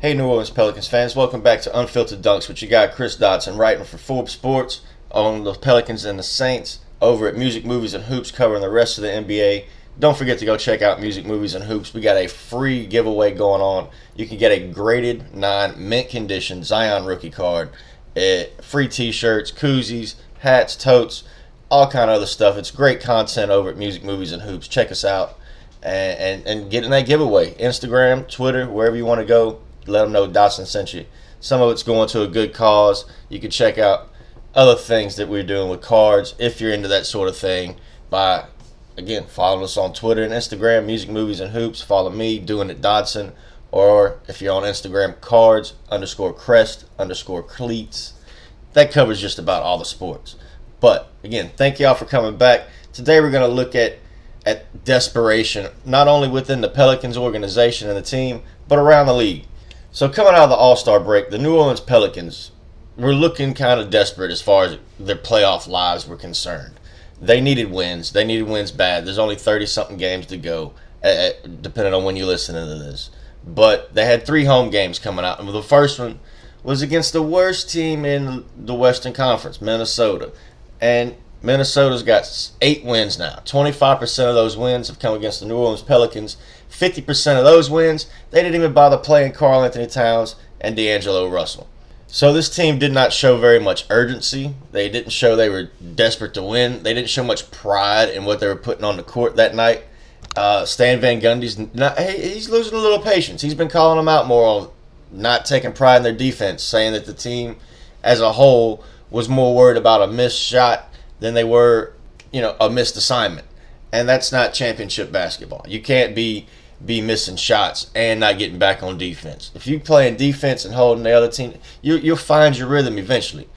Hey, New Orleans Pelicans fans, welcome back to Unfiltered Dunks with your guy Chris Dotson, writing for Forbes Sports on the Pelicans and the Saints over at Music, Movies, and Hoops, covering the rest of the NBA. Don't forget to go check out Music, Movies, and Hoops. We got a free giveaway going on. You can get a graded nine mint condition Zion rookie card, eh, free T-shirts, koozies, hats, totes, all kind of other stuff. It's great content over at Music, Movies, and Hoops. Check us out and and, and get in that giveaway. Instagram, Twitter, wherever you want to go, let them know Dotson sent you. Some of it's going to a good cause. You can check out other things that we're doing with cards if you're into that sort of thing by again following us on Twitter and Instagram, Music Movies and Hoops. Follow me, doing it Dotson, or if you're on Instagram, cards underscore crest underscore cleats. That covers just about all the sports. But again, thank y'all for coming back. Today we're going to look at at desperation, not only within the Pelicans organization and the team, but around the league. So coming out of the All Star break, the New Orleans Pelicans were looking kind of desperate as far as their playoff lives were concerned. They needed wins. They needed wins bad. There's only 30 something games to go, uh, depending on when you listen to this. But they had three home games coming out. And the first one was against the worst team in the Western Conference, Minnesota. And Minnesota's got eight wins now. 25% of those wins have come against the New Orleans Pelicans. 50% of those wins, they didn't even bother playing Karl-Anthony Towns and D'Angelo Russell. So this team did not show very much urgency. They didn't show they were desperate to win. They didn't show much pride in what they were putting on the court that night. Uh, Stan Van Gundy's not, he's losing a little patience. He's been calling them out more on not taking pride in their defense, saying that the team as a whole was more worried about a missed shot than they were, you know, a missed assignment. And that's not championship basketball. You can't be be missing shots and not getting back on defense. If you playing defense and holding the other team, you you'll find your rhythm eventually.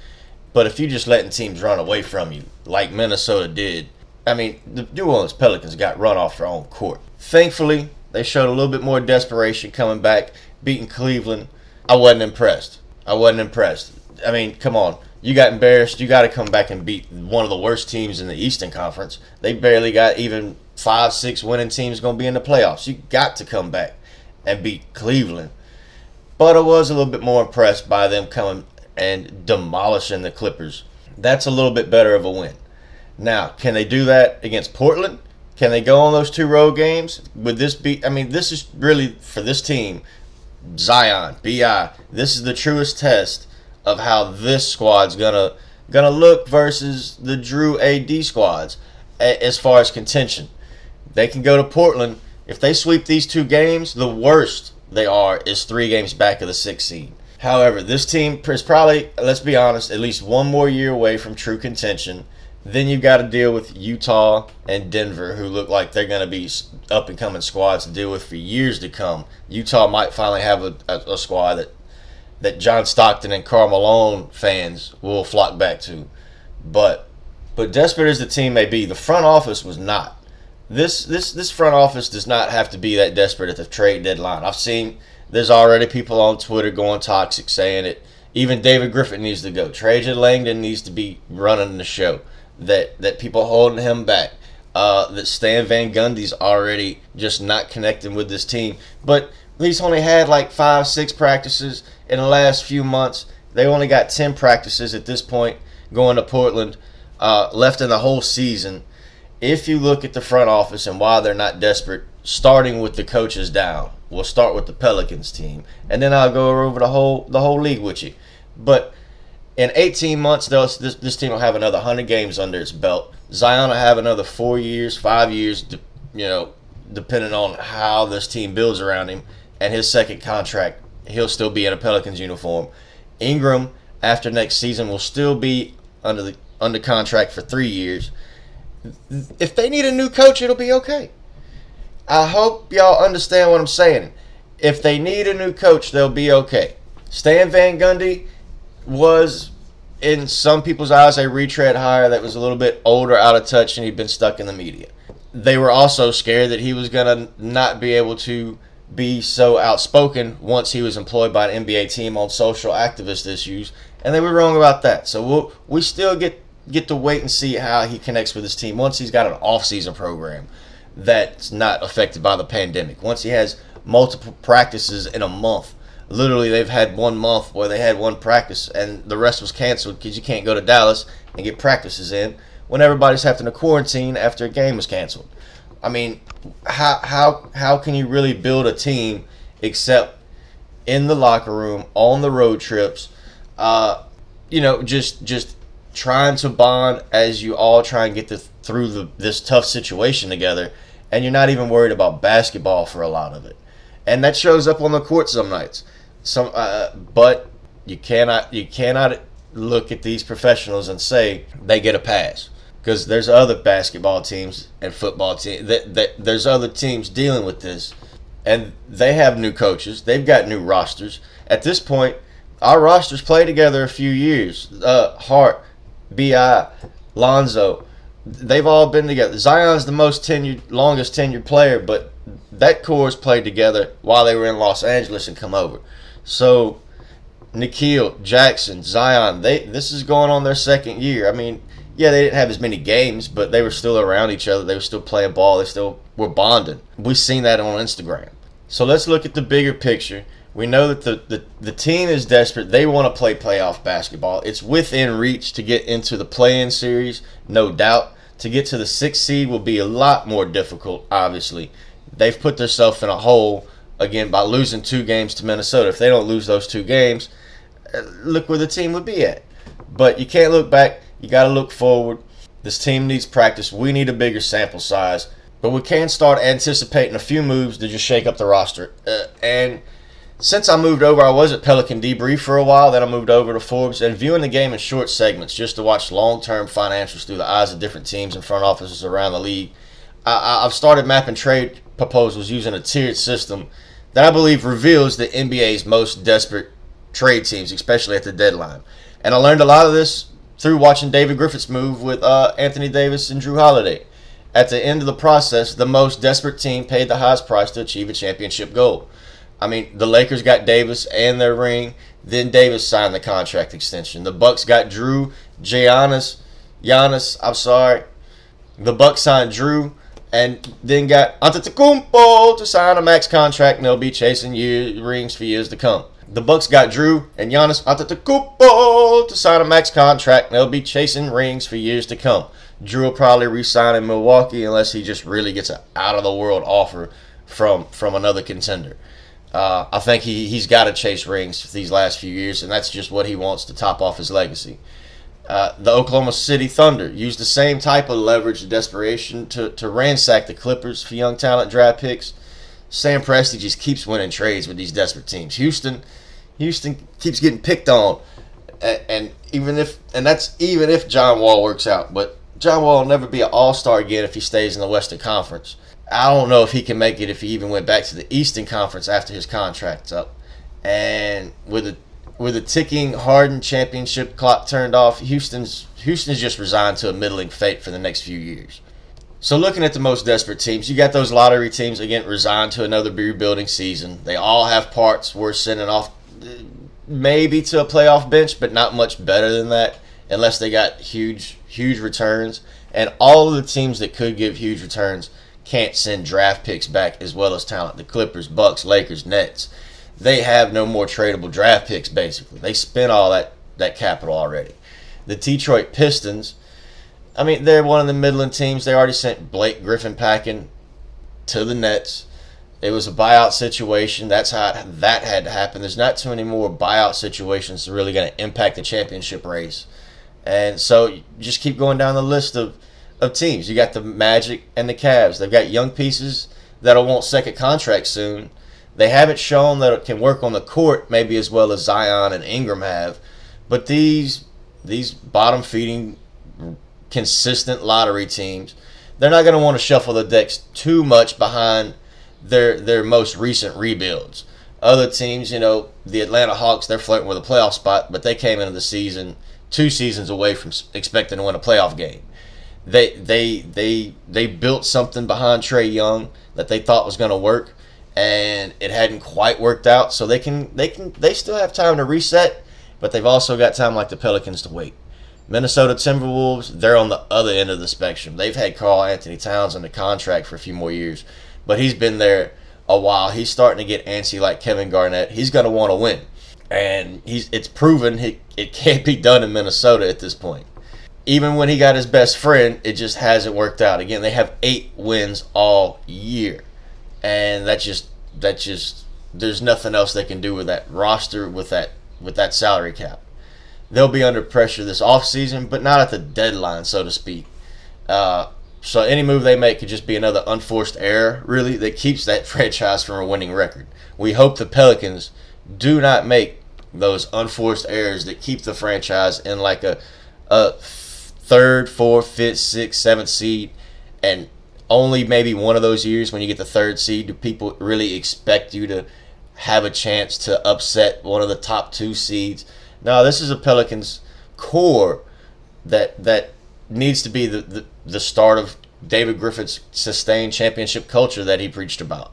But if you're just letting teams run away from you, like Minnesota did, I mean, the New Orleans Pelicans got run off their own court. Thankfully, they showed a little bit more desperation coming back, beating Cleveland. I wasn't impressed. I wasn't impressed. I mean, come on. You got embarrassed. You got to come back and beat one of the worst teams in the Eastern Conference. They barely got even five, six winning teams going to be in the playoffs. You got to come back and beat Cleveland. But I was a little bit more impressed by them coming and demolishing the Clippers. That's a little bit better of a win. Now, can they do that against Portland? Can they go on those two road games? Would this be? I mean, this is really for this team, Zion, Bi. This is the truest test of how this squad's gonna gonna look versus the Jrue AD squads as far as contention. They can go to Portland if they sweep these two games. The worst they are is three games back of the sixth seed. However, this team is probably, let's be honest, at least one more year away from true contention. Then you've got to deal with Utah and Denver, who look like they're going to be up and coming squads to deal with for years to come. Utah might finally have a, a, a squad that that John Stockton and Karl Malone fans will flock back to. But but desperate as the team may be, the front office was not. This this this front office does not have to be that desperate at the trade deadline. I've seen there's already people on Twitter going toxic saying it. Even David Griffin needs to go. Trajan Langdon needs to be running the show. That that people holding him back. Uh, that Stan Van Gundy's already just not connecting with this team. But he's only had like five, six practices in the last few months. They only got 10 practices at this point going to Portland, uh, left in the whole season. If you look at the front office and why they're not desperate, starting with the coaches down, we'll start with the Pelicans team, and then I'll go over the whole the whole league with you. But in 18 months, this, this team will have another 100 games under its belt. Zion will have another four years, five years, you know, depending on how this team builds around him and his second contract he'll still be in a Pelicans uniform. Ingram after next season will still be under the under contract for three years. If they need a new coach, it'll be okay. I hope y'all understand what I'm saying. If they need a new coach, they'll be okay. Stan Van Gundy was, in some people's eyes, a retread hire that was a little bit older, out of touch, and he'd been stuck in the media. They were also scared that he was going to not be able to be so outspoken once he was employed by an NBA team on social activist issues, and they were wrong about that. So we'll, we still get get to wait and see how he connects with his team once he's got an off-season program that's not affected by the pandemic. Once he has multiple practices in a month. Literally, they've had one month where they had one practice and the rest was canceled because you can't go to Dallas and get practices in when everybody's having to quarantine after a game was canceled. I mean, how how how can you really build a team except in the locker room on the road trips? Uh, you know, just just trying to bond as you all try and get the, through the, this tough situation together, and you're not even worried about basketball for a lot of it, and that shows up on the court some nights. Some, uh, but you cannot you cannot look at these professionals and say they get a pass because there's other basketball teams and football teams that, that there's other teams dealing with this. And they have new coaches. They've got new rosters. At this point our rosters play together a few years. Uh, hart bi lonzo. They've all been together. Zion's the most tenured longest tenured player but that core's played together while they were in los angeles and come over. So Nickeil, Jackson, Zion, they this is going on their second year. I mean, yeah, they didn't have as many games, but they were still around each other. They were still playing ball. They still were bonding. We've seen that on Instagram. So let's look at the bigger picture. We know that the, the, the team is desperate. They want to play playoff basketball. It's within reach to get into the play in series, no doubt. To get to the sixth seed will be a lot more difficult, obviously. They've put themselves in a hole, again, by losing two games to Minnesota. If they don't lose those two games, uh, look where the team would be at. But you can't look back. You got to look forward. This team needs practice. We need a bigger sample size. But we can start anticipating a few moves to just shake up the roster. Uh, and since I moved over, I was at Pelican Debrief for a while. Then I moved over to Forbes and viewing the game in short segments just to watch long term financials through the eyes of different teams and front offices around the league. I, I've started mapping trade proposals using a tiered system that I believe reveals the NBA's most desperate trade teams, especially at the deadline. And I learned a lot of this through watching David Griffin's move with uh, Anthony Davis and Jrue Holiday. At the end of the process, the most desperate team paid the highest price to achieve a championship goal. I mean, the Lakers got Davis and their ring. Then Davis signed the contract extension. The Bucks got Jrue, Giannis, Giannis. I'm sorry. The Bucks signed Jrue, and then got Antetokounmpo to sign a max contract, and they'll be chasing year, rings for years to come. The Bucks got Jrue and Giannis Antetokounmpo to sign a max contract. They'll be chasing rings for years to come. Jrue will probably re-sign in Milwaukee unless he just really gets an out-of-the-world offer from from another contender. Uh, I think he he's got to chase rings these last few years, and that's just what he wants to top off his legacy. Uh, the Oklahoma City Thunder used the same type of leverage and desperation to, to ransack the Clippers for young talent draft picks. Sam Presti just keeps winning trades with these desperate teams. Houston, Houston keeps getting picked on, and, and even if and that's even if John Wall works out, but John Wall will never be an All Star again if he stays in the Western Conference. I don't know if he can make it if he even went back to the Eastern Conference after his contract's up. And with a with a ticking Harden championship clock turned off, Houston's Houston's just resigned to a middling fate for the next few years. So looking at the most desperate teams, you got those lottery teams again resigned to another rebuilding season. They all have parts worth sending off maybe to a playoff bench, but not much better than that unless they got huge, huge returns. And all of the teams that could give huge returns can't send draft picks back as well as talent. The Clippers, Bucks, Lakers, Nets. They have no more tradable draft picks basically. They spent all that, that capital already. The Detroit Pistons, I mean, they're one of the Midland teams. They already sent Blake Griffin packing to the Nets. It was a buyout situation. That's how that had to happen. There's not too many more buyout situations really going to impact the championship race. And so just keep going down the list of, of teams. You got the Magic and the Cavs. They've got young pieces that'll want second contracts soon. They haven't shown that it can work on the court maybe as well as Zion and Ingram have. But these these bottom feeding consistent lottery teams, they're not going to want to shuffle the decks too much behind their their most recent rebuilds. Other teams, you know, the Atlanta Hawks, they're flirting with a playoff spot, but they came into the season two seasons away from expecting to win a playoff game. They they they they built something behind Trae Young that they thought was going to work, and it hadn't quite worked out. So they can they can they still have time to reset, but they've also got time like the Pelicans to wait. Minnesota Timberwolves, they're on the other end of the spectrum. They've had Karl-Anthony Towns under contract for a few more years, but he's been there a while. He's starting to get antsy like Kevin Garnett. He's going to want to win. And he's it's proven it, it can't be done in Minnesota at this point. Even when he got his best friend, it just hasn't worked out. Again, they have eight wins all year. And that's just that just there's nothing else they can do with that roster with that with that salary cap. They'll be under pressure this offseason, but not at the deadline, so to speak. Uh, so any move they make could just be another unforced error, really, that keeps that franchise from a winning record. We hope the Pelicans do not make those unforced errors that keep the franchise in like a, a third, fourth, fifth, sixth, seventh seed, and only maybe one of those years when you get the third seed do people really expect you to have a chance to upset one of the top two seeds. No, this is a Pelicans core that that needs to be the, the, the start of David Griffin's sustained championship culture that he preached about.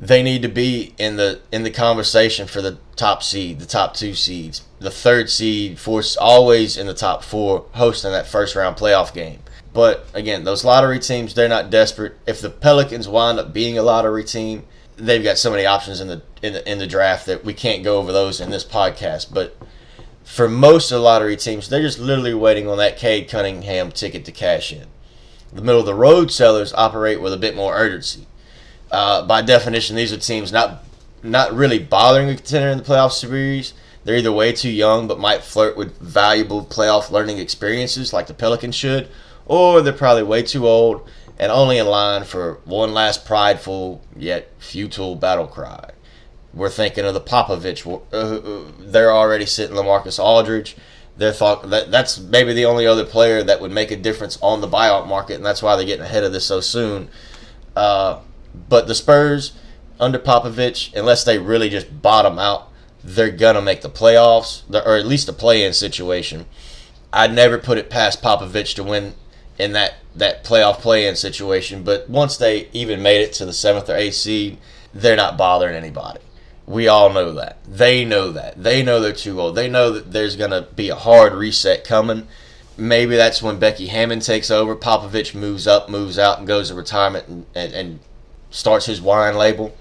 They need to be in the in the conversation for the top seed, the top two seeds, the third seed, force always in the top four, hosting that first round playoff game. But again, those lottery teams, they're not desperate. If the Pelicans wind up being a lottery team, they've got so many options in the in the, in the draft that we can't go over those in this podcast. But for most of the lottery teams, they're just literally waiting on that Cade Cunningham ticket to cash in. The middle of the road sellers operate with a bit more urgency. Uh, by definition, these are teams not not really bothering a contender in the playoff series. They're either way too young but might flirt with valuable playoff learning experiences like the Pelicans should, or they're probably way too old and only in line for one last prideful yet futile battle cry. We're thinking of the Popovich. Uh, uh, they're already sitting LaMarcus Aldridge. They're thought that that's maybe the only other player that would make a difference on the buyout market, and that's why they're getting ahead of this so soon. Uh, but the Spurs under Popovich, unless they really just bottom out, they're gonna make the playoffs, or at least a play-in situation. I never put it past Popovich to win in that that playoff play-in situation, but once they even made it to the seventh or eighth seed, they're not bothering anybody. We all know that. They know that. They know they're too old. They know that there's going to be a hard reset coming. Maybe that's when Becky Hammon takes over. Popovich moves up, moves out, and goes to retirement and, and, and starts his wine label.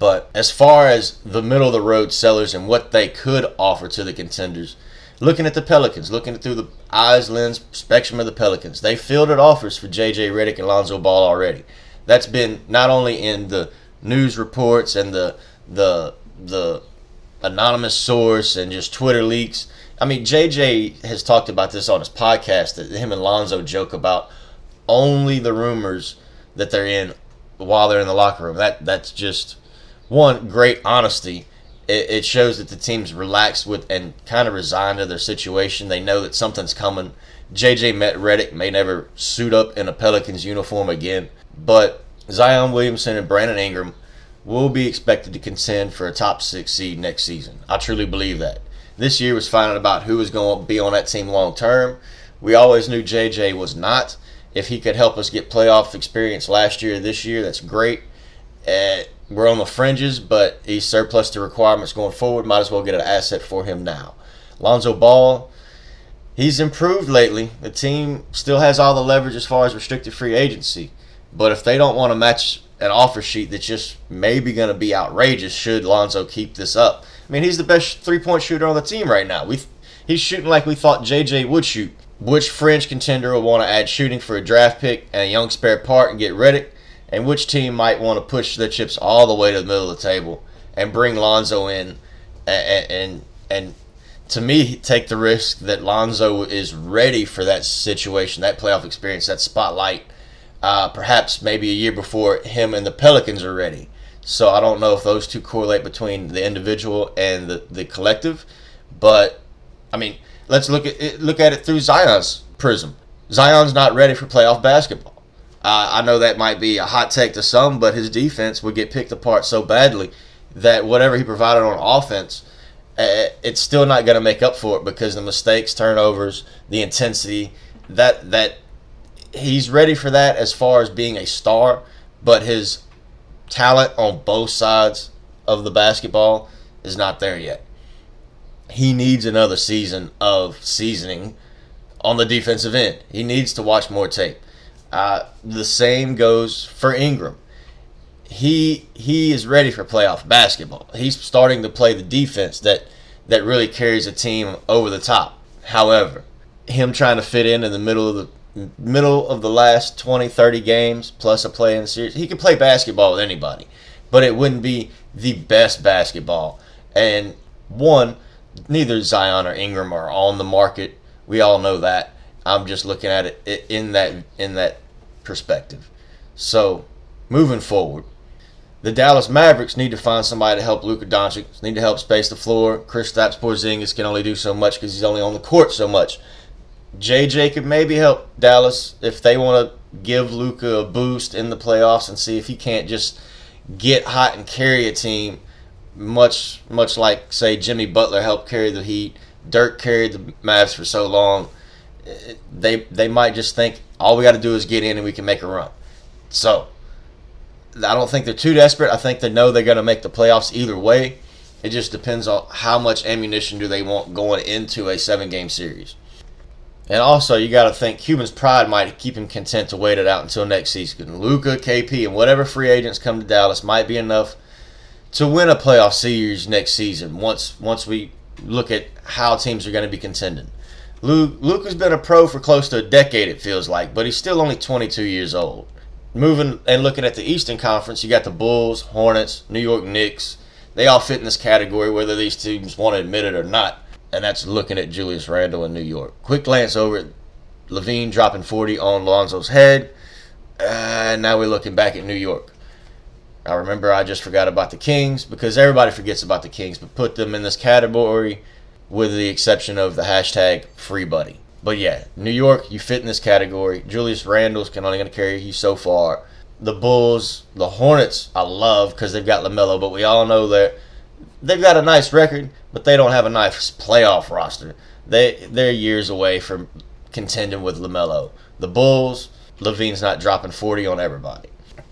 But as far as the middle of the road sellers and what they could offer to the contenders, looking at the Pelicans, looking through the eyes, lens, spectrum of the Pelicans, they fielded offers for J.J. Redick and Lonzo Ball already. That's been not only in the news reports and the the the anonymous source and just Twitter leaks. I mean, JJ has talked about this on his podcast that him and Lonzo joke about only the rumors that they're in while they're in the locker room. That that's just one great honesty. It, it shows that the team's relaxed with and kind of resigned to their situation. They know that something's coming. JJ met Redick may never suit up in a Pelicans uniform again, but Zion Williamson and Brandon Ingram will be expected to contend for a top six seed next season. I truly believe that. This year was finding about who was going to be on that team long term. We always knew JJ was not. If he could help us get playoff experience last year, this year, that's great. Uh, we're on the fringes, but he's surplus to requirements going forward. Might as well get an asset for him now. Lonzo Ball, he's improved lately. The team still has all the leverage as far as restricted free agency. But if they don't want to match an offer sheet that's just maybe going to be outrageous should Lonzo keep this up. I mean, he's the best three point shooter on the team right now. We he's shooting like we thought JJ would shoot. Which fringe contender will want to add shooting for a draft pick and a young spare part and get Redick? And which team might want to push their chips all the way to the middle of the table and bring Lonzo in and and, and to me take the risk that Lonzo is ready for that situation, that playoff experience, that spotlight uh, perhaps maybe a year before him and the Pelicans are ready. So I don't know if those two correlate between the individual and the, the collective, but I mean, let's look at it, look at it through Zion's prism. Zion's not ready for playoff basketball. Uh, I know that might be a hot take to some, but his defense would get picked apart so badly that whatever he provided on offense, uh, it's still not going to make up for it because the mistakes, turnovers, the intensity, that that he's ready for that as far as being a star, but his talent on both sides of the basketball is not there yet. He needs another season of seasoning on the defensive end. He needs to watch more tape. Uh, the same goes for Ingram. He he is ready for playoff basketball. He's starting to play the defense that that really carries a team over the top. However, him trying to fit in in the middle of the middle of the last 20, 30 games plus a play in the series, he could play basketball with anybody, but it wouldn't be the best basketball. And one, neither Zion or Ingram are on the market. We all know that. I'm just looking at it in that in that perspective. So, moving forward, the Dallas Mavericks need to find somebody to help Luka Doncic. Need to help space the floor. Chris Kristaps Porzingis can only do so much because he's only on the court so much. JJ could maybe help Dallas if they want to give Luka a boost in the playoffs and see if he can't just get hot and carry a team, much much like say Jimmy Butler helped carry the Heat. Dirk carried the Mavs for so long. They they might just think all we got to do is get in and we can make a run. So I don't think they're too desperate. I think they know they're going to make the playoffs either way. It just depends on how much ammunition do they want going into a seven game series. And also, you got to think Cuban's pride might keep him content to wait it out until next season. Luka, KP, and whatever free agents come to Dallas might be enough to win a playoff series next season. Once once we look at how teams are going to be contending. Luke Luka's been a pro for close to a decade, it feels like, but he's still only 22 years old. Moving and looking at the Eastern Conference, you got the Bulls, Hornets, New York Knicks. They all fit in this category, whether these teams want to admit it or not and that's looking at Julius Randle in New York. Quick glance over at LaVine dropping 40 on Lonzo's head. And now we're looking back at New York. I remember I just forgot about the Kings because everybody forgets about the Kings, but put them in this category with the exception of the hashtag free buddy. But yeah, New York, you fit in this category. Julius Randle's can only going to carry you so far. The Bulls, the Hornets, I love because they've got LaMelo, but we all know that they've got a nice record, but they don't have a nice playoff roster. They they're years away from contending with LaMelo. The Bulls, LaVine's not dropping 40 on everybody.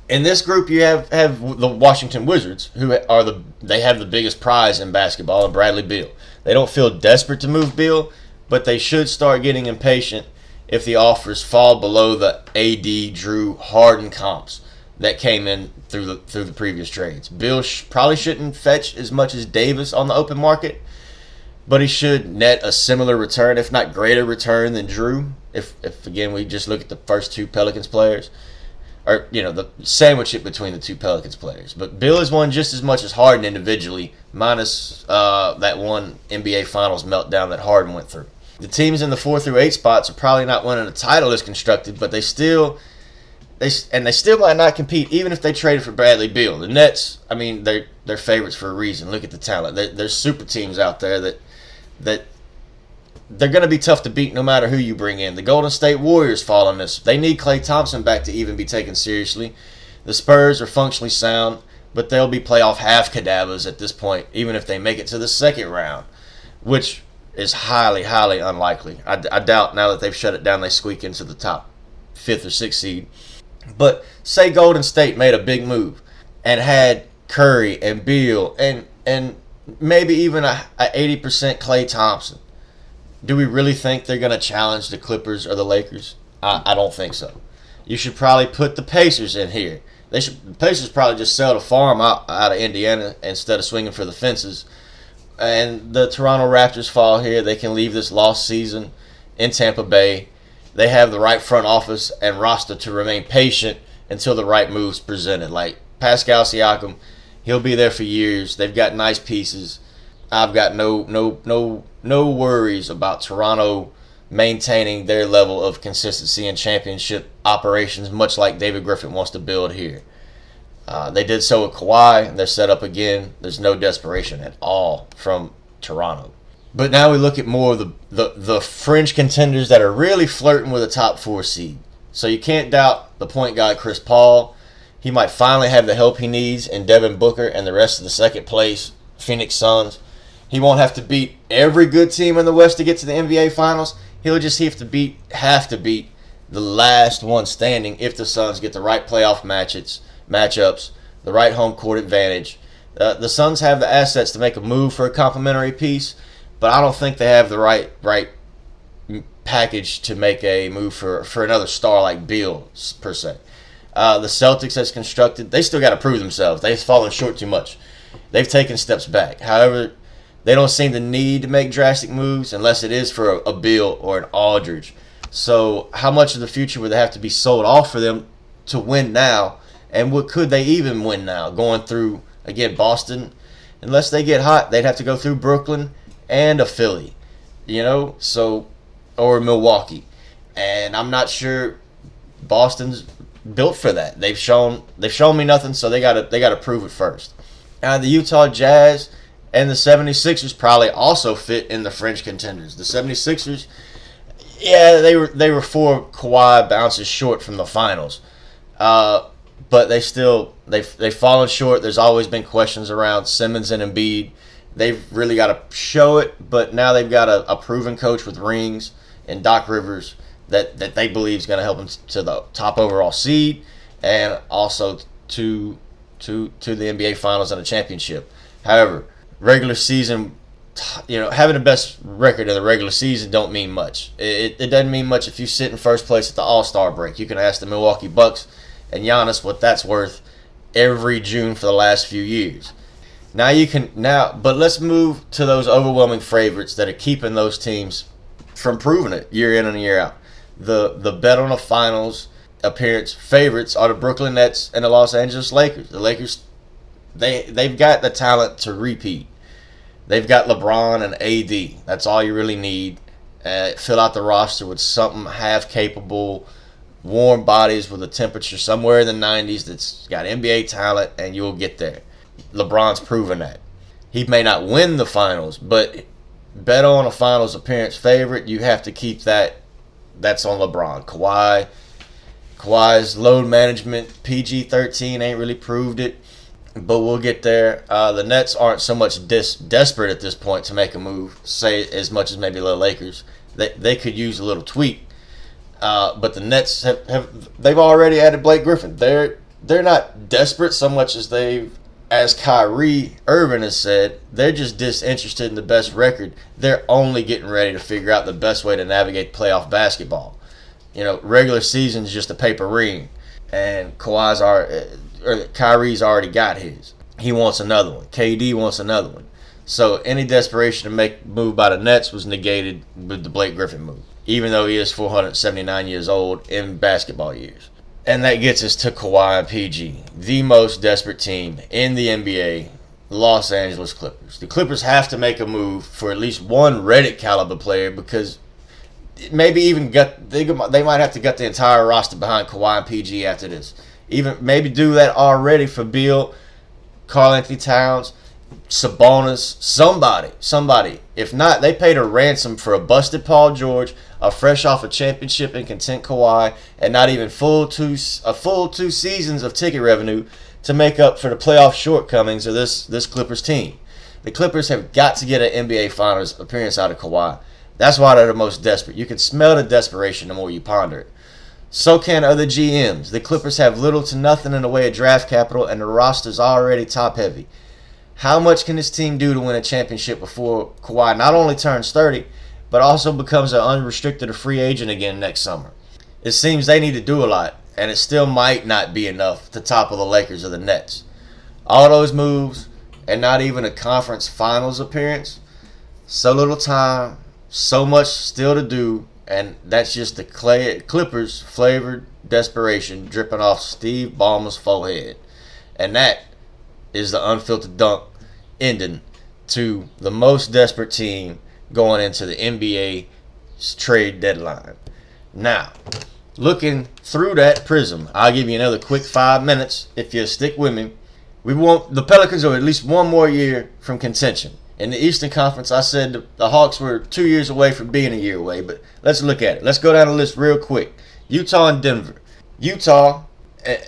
In this group, you have have the Washington Wizards, who are the they have the biggest prize in basketball, and Bradley Beal. They don't feel desperate to move Beal, but they should start getting impatient if the offers fall below the AD, Jrue Harden comps that came in through the through the previous trades. Beal sh- probably shouldn't fetch as much as Davis on the open market, but he should net a similar return, if not greater return than Jrue. If if again we just look at the first two Pelicans players, or you know the sandwich it between the two Pelicans players. But Beal has won just as much as Harden individually, minus uh, that one NBA Finals meltdown that Harden went through. The teams in the four through eight spots are probably not winning a title as constructed, but they still they and they still might not compete even if they traded for Bradley Beal. The Nets, I mean, they're they're favorites for a reason. Look at the talent. There, there's super teams out there that that they're going to be tough to beat no matter who you bring in. The Golden State Warriors fall on this. They need Klay Thompson back to even be taken seriously. The Spurs are functionally sound, but they'll be playoff half cadavers at this point, even if they make it to the second round, which is highly, highly unlikely. I, I doubt now that they've shut it down, they squeak into the top fifth or sixth seed. But say Golden State made a big move and had Curry and Beal and and maybe even a, a 80% Klay Thompson. Do we really think they're going to challenge the Clippers or the Lakers? I, I don't think so. You should probably put the Pacers in here. They should the Pacers probably just sell the farm out, out of Indiana instead of swinging for the fences. And the Toronto Raptors fall here. They can leave this lost season in Tampa Bay they have the right front office and roster to remain patient until the right moves presented. Like Pascal Siakam, he'll be there for years. They've got nice pieces. I've got no no no no worries about Toronto maintaining their level of consistency in championship operations, much like David Griffin wants to build here. Uh, they did so with Kawhi. They're set up again. There's no desperation at all from Toronto. But now we look at more of the, the, the fringe contenders that are really flirting with a top four seed. So you can't doubt the point guard Chris Paul. He might finally have the help he needs in Devin Booker and the rest of the second place Phoenix Suns. He won't have to beat every good team in the West to get to the NBA Finals. He'll just have to beat have to beat the last one standing if the Suns get the right playoff matches matchups, the right home court advantage. Uh, the Suns have the assets to make a move for a complimentary piece but I don't think they have the right right package to make a move for, for another star like Beal, per se. Uh, the Celtics, as constructed, they still got to prove themselves. They've fallen short too much. They've taken steps back. However, they don't seem to need to make drastic moves unless it is for a, a Beal or an Aldridge. So, how much of the future would they have to be sold off for them to win now? And what could they even win now? Going through again Boston, unless they get hot, they'd have to go through Brooklyn and a Philly, you know. So, or Milwaukee, and I'm not sure Boston's built for that. They've shown they've shown me nothing, so they got to they got to prove it first. Now the Utah Jazz and the 76ers probably also fit in the French contenders. The 76ers yeah, they were they were four Kawhi bounces short from the finals. Uh, but they still they've they've fallen short. There's always been questions around Simmons and Embiid. They've really got to show it, but now they've got a, a proven coach with rings and Doc Rivers that, that they believe is going to help them to the top overall seed and also to to to the NBA Finals and a championship. However, regular season, you know, having the best record in the regular season don't mean much. It, it doesn't mean much if you sit in first place at the All Star break. You can ask the Milwaukee Bucks and Giannis what that's worth every June for the last few years. Now you can now, but let's move to those overwhelming favorites that are keeping those teams from proving it year in and year out. The the bet on the finals appearance favorites are the Brooklyn Nets and the Los Angeles Lakers. The Lakers they they've got the talent to repeat. They've got LeBron and AD. That's all you really need. Uh, fill out the roster with something half capable warm bodies with a temperature somewhere in the 90s that's got NBA talent, and you'll get there. LeBron's proven that. He may not win the finals, but bet on a finals appearance favorite. You have to keep that. That's on LeBron. Kawhi. Kawhi's load management, PG 13, ain't really proved it, but we'll get there. Uh, the Nets aren't so much dis- desperate at this point to make a move, say as much as maybe the Lakers. They, they could use a little tweak uh, but the Nets have, have they've already added Blake Griffin. They're they're not desperate so much as they as Kyrie Irving has said, they're just disinterested in the best record. They're only getting ready to figure out the best way to navigate playoff basketball. You know, regular season is just a paper ring, and Kawhi's are uh, or Kyrie's already got his. He wants another one. KD wants another one. So any desperation to make move by the Nets was negated with the Blake Griffin move even though he is 479 years old in basketball years. And that gets us to Kawhi and PG, the most desperate team in the NBA, Los Angeles Clippers. The Clippers have to make a move for at least one Redick caliber player because maybe even gut they, they might have to gut the entire roster behind Kawhi and PG after this. Even maybe do that already for Beal, Karl-Anthony Towns, Sabonis, somebody, somebody. If not, they paid a ransom for a busted Paul George, a fresh off a championship and content Kawhi, and not even full two a full two seasons of ticket revenue to make up for the playoff shortcomings of this this Clippers team. The Clippers have got to get an NBA Finals appearance out of Kawhi. That's why they're the most desperate. You can smell the desperation the more you ponder it. So can other GMs. The Clippers have little to nothing in the way of draft capital, and the roster's already top heavy. How much can this team do to win a championship before Kawhi not only turns 30, but also becomes an unrestricted free agent again next summer? It seems they need to do a lot, and it still might not be enough to topple the Lakers or the Nets. All those moves, and not even a conference finals appearance. So little time, so much still to do, and that's just the Clay, Clippers flavored desperation dripping off Steve Ballmer's forehead. And that is the unfiltered dunk ending to the most desperate team going into the NBA trade deadline. Now, looking through that prism, I'll give you another quick five minutes if you stick with me. We want the Pelicans are at least one more year from contention. In the Eastern Conference, I said the, the Hawks were two years away from being a year away, but let's look at it. Let's go down the list real quick. Utah and Denver. Utah eh,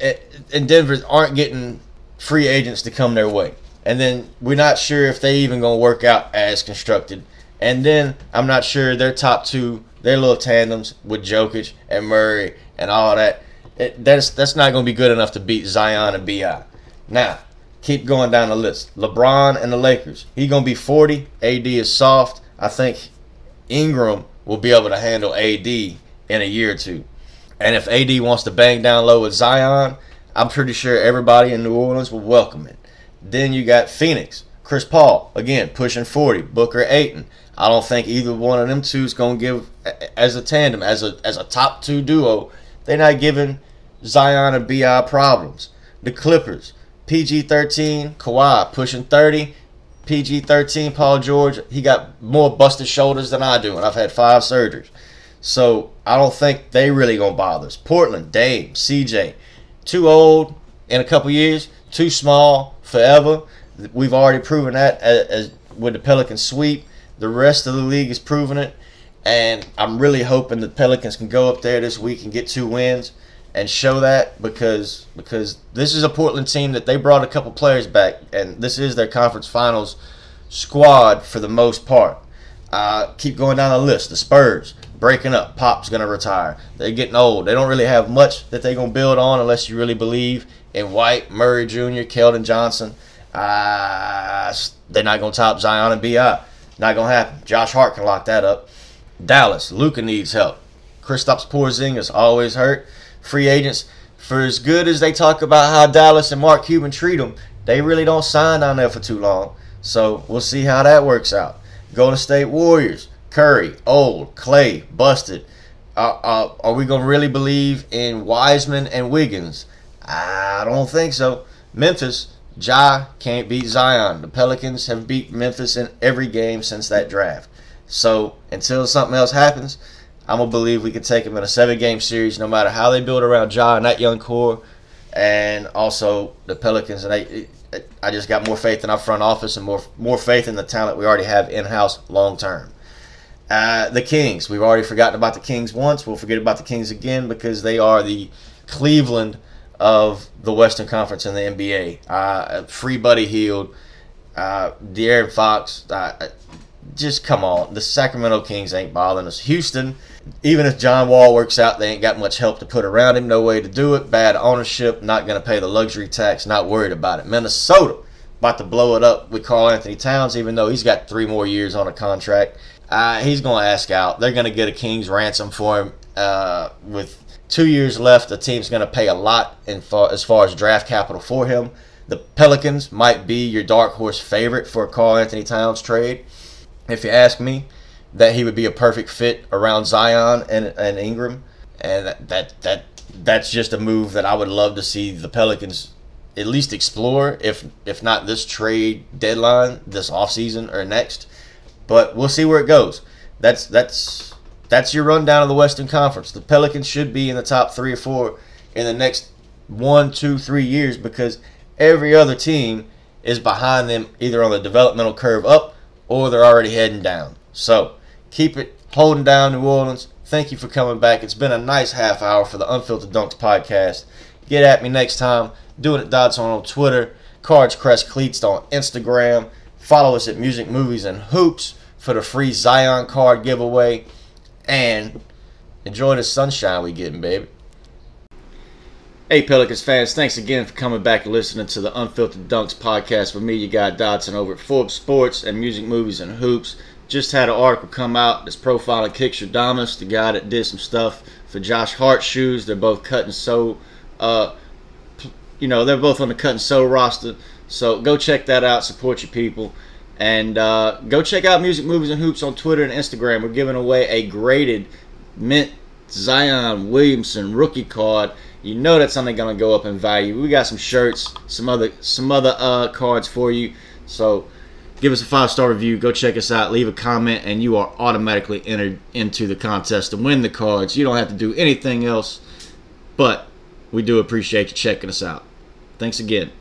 eh, and Denver aren't getting free agents to come their way and then we're not sure if they even gonna work out as constructed. And then I'm not sure their top two, their little tandems with Jokic and Murray and all that. It, that's that's not gonna be good enough to beat Zion and Bi. Now, keep going down the list. LeBron and the Lakers. He gonna be 40. AD is soft. I think Ingram will be able to handle AD in a year or two. And if AD wants to bang down low with Zion, I'm pretty sure everybody in New Orleans will welcome it. Then you got Phoenix, Chris Paul, again, pushing 40, Booker Ayton. I don't think either one of them two is going to give, as a tandem, as a, as a top two duo, they're not giving Zion and BI problems. The Clippers, PG 13, Kawhi pushing 30. PG 13, Paul George, he got more busted shoulders than I do, and I've had five surgeries. So I don't think they really gonna bother us. Portland, Dame, CJ, too old in a couple years, too small forever. We've already proven that as, as with the Pelican sweep. The rest of the league is proving it, and I'm really hoping the Pelicans can go up there this week and get two wins and show that because because this is a Portland team that they brought a couple players back, and this is their conference finals squad for the most part. Uh, keep going down the list. The Spurs breaking up. Pop's gonna retire. They're getting old. They don't really have much that they're gonna build on unless you really believe in White, Murray Jr., Keldon Johnson. Uh, they're not gonna top Zion and Bi. Not gonna happen. Josh Hart can lock that up. Dallas, Luka needs help. Kristaps Porzingis always hurt free agents, for as good as they talk about how Dallas and Mark Cuban treat them, they really don't sign down there for too long. So we'll see how that works out. Golden State Warriors, Curry, old, Klay, busted. Uh, uh, are we going to really believe in Wiseman and Wiggins? I don't think so. Memphis, Ja can't beat Zion. The Pelicans have beat Memphis in every game since that draft. So until something else happens, I'm gonna believe we can take them in a seven game series, no matter how they build around Ja and that young core, and also the Pelicans. And I, I just got more faith in our front office and more more faith in the talent we already have in house long term. Uh, the Kings, we've already forgotten about the Kings once. We'll forget about the Kings again because they are the Cleveland of the Western Conference in the NBA. Uh, free Buddy Hield, uh, De'Aaron Fox. Uh, just come on. The Sacramento Kings ain't bothering us. Houston, even if John Wall works out, they ain't got much help to put around him. No way to do it. Bad ownership. Not going to pay the luxury tax. Not worried about it. Minnesota about to blow it up with Karl-Anthony Towns, even though he's got three more years on a contract. Uh, he's going to ask out. They're going to get a King's ransom for him uh, with two years left. The team's going to pay a lot far, as far as draft capital for him. The Pelicans might be your dark horse favorite for a Karl-Anthony Towns trade if you ask me, that he would be a perfect fit around Zion and, and Ingram, and that, that that that's just a move that I would love to see the Pelicans at least explore, if if not this trade deadline, this offseason or next. But we'll see where it goes. That's that's that's your rundown of the Western Conference. The Pelicans should be in the top three or four in the next one, two, three years because every other team is behind them either on the developmental curve up or they're already heading down. So keep it holding down New Orleans. Thank you for coming back. It's been a nice half hour for the Unfiltered Dunks podcast. Get at me next time. Doing it at Dotson on Twitter. Cards Crest Cleats on Instagram. Follow us at Music Movies and Hoops for the free Zion card giveaway. And enjoy the sunshine we getting, baby. Hey, Pelicans fans, thanks again for coming back and listening to the Unfiltered Dunks podcast with me, you got Dotson over at Forbes Sports and Music Movies and Hoops. Just had an article come out that's profiling Kixtradamus, the guy that did some stuff for Josh Hart shoes. They're both cut and uh, you know, they're both on the cut and sew roster. So go check that out, support your people. And uh, go check out Music Movies and Hoops on Twitter and Instagram. We're giving away a graded mint Zion Williamson rookie card you know that's something gonna go up in value. We got some shirts, some other some other uh, cards for you. So give us a five star review. Go check us out. Leave a comment, and you are automatically entered into the contest to win the cards. You don't have to do anything else, but we do appreciate you checking us out. Thanks again.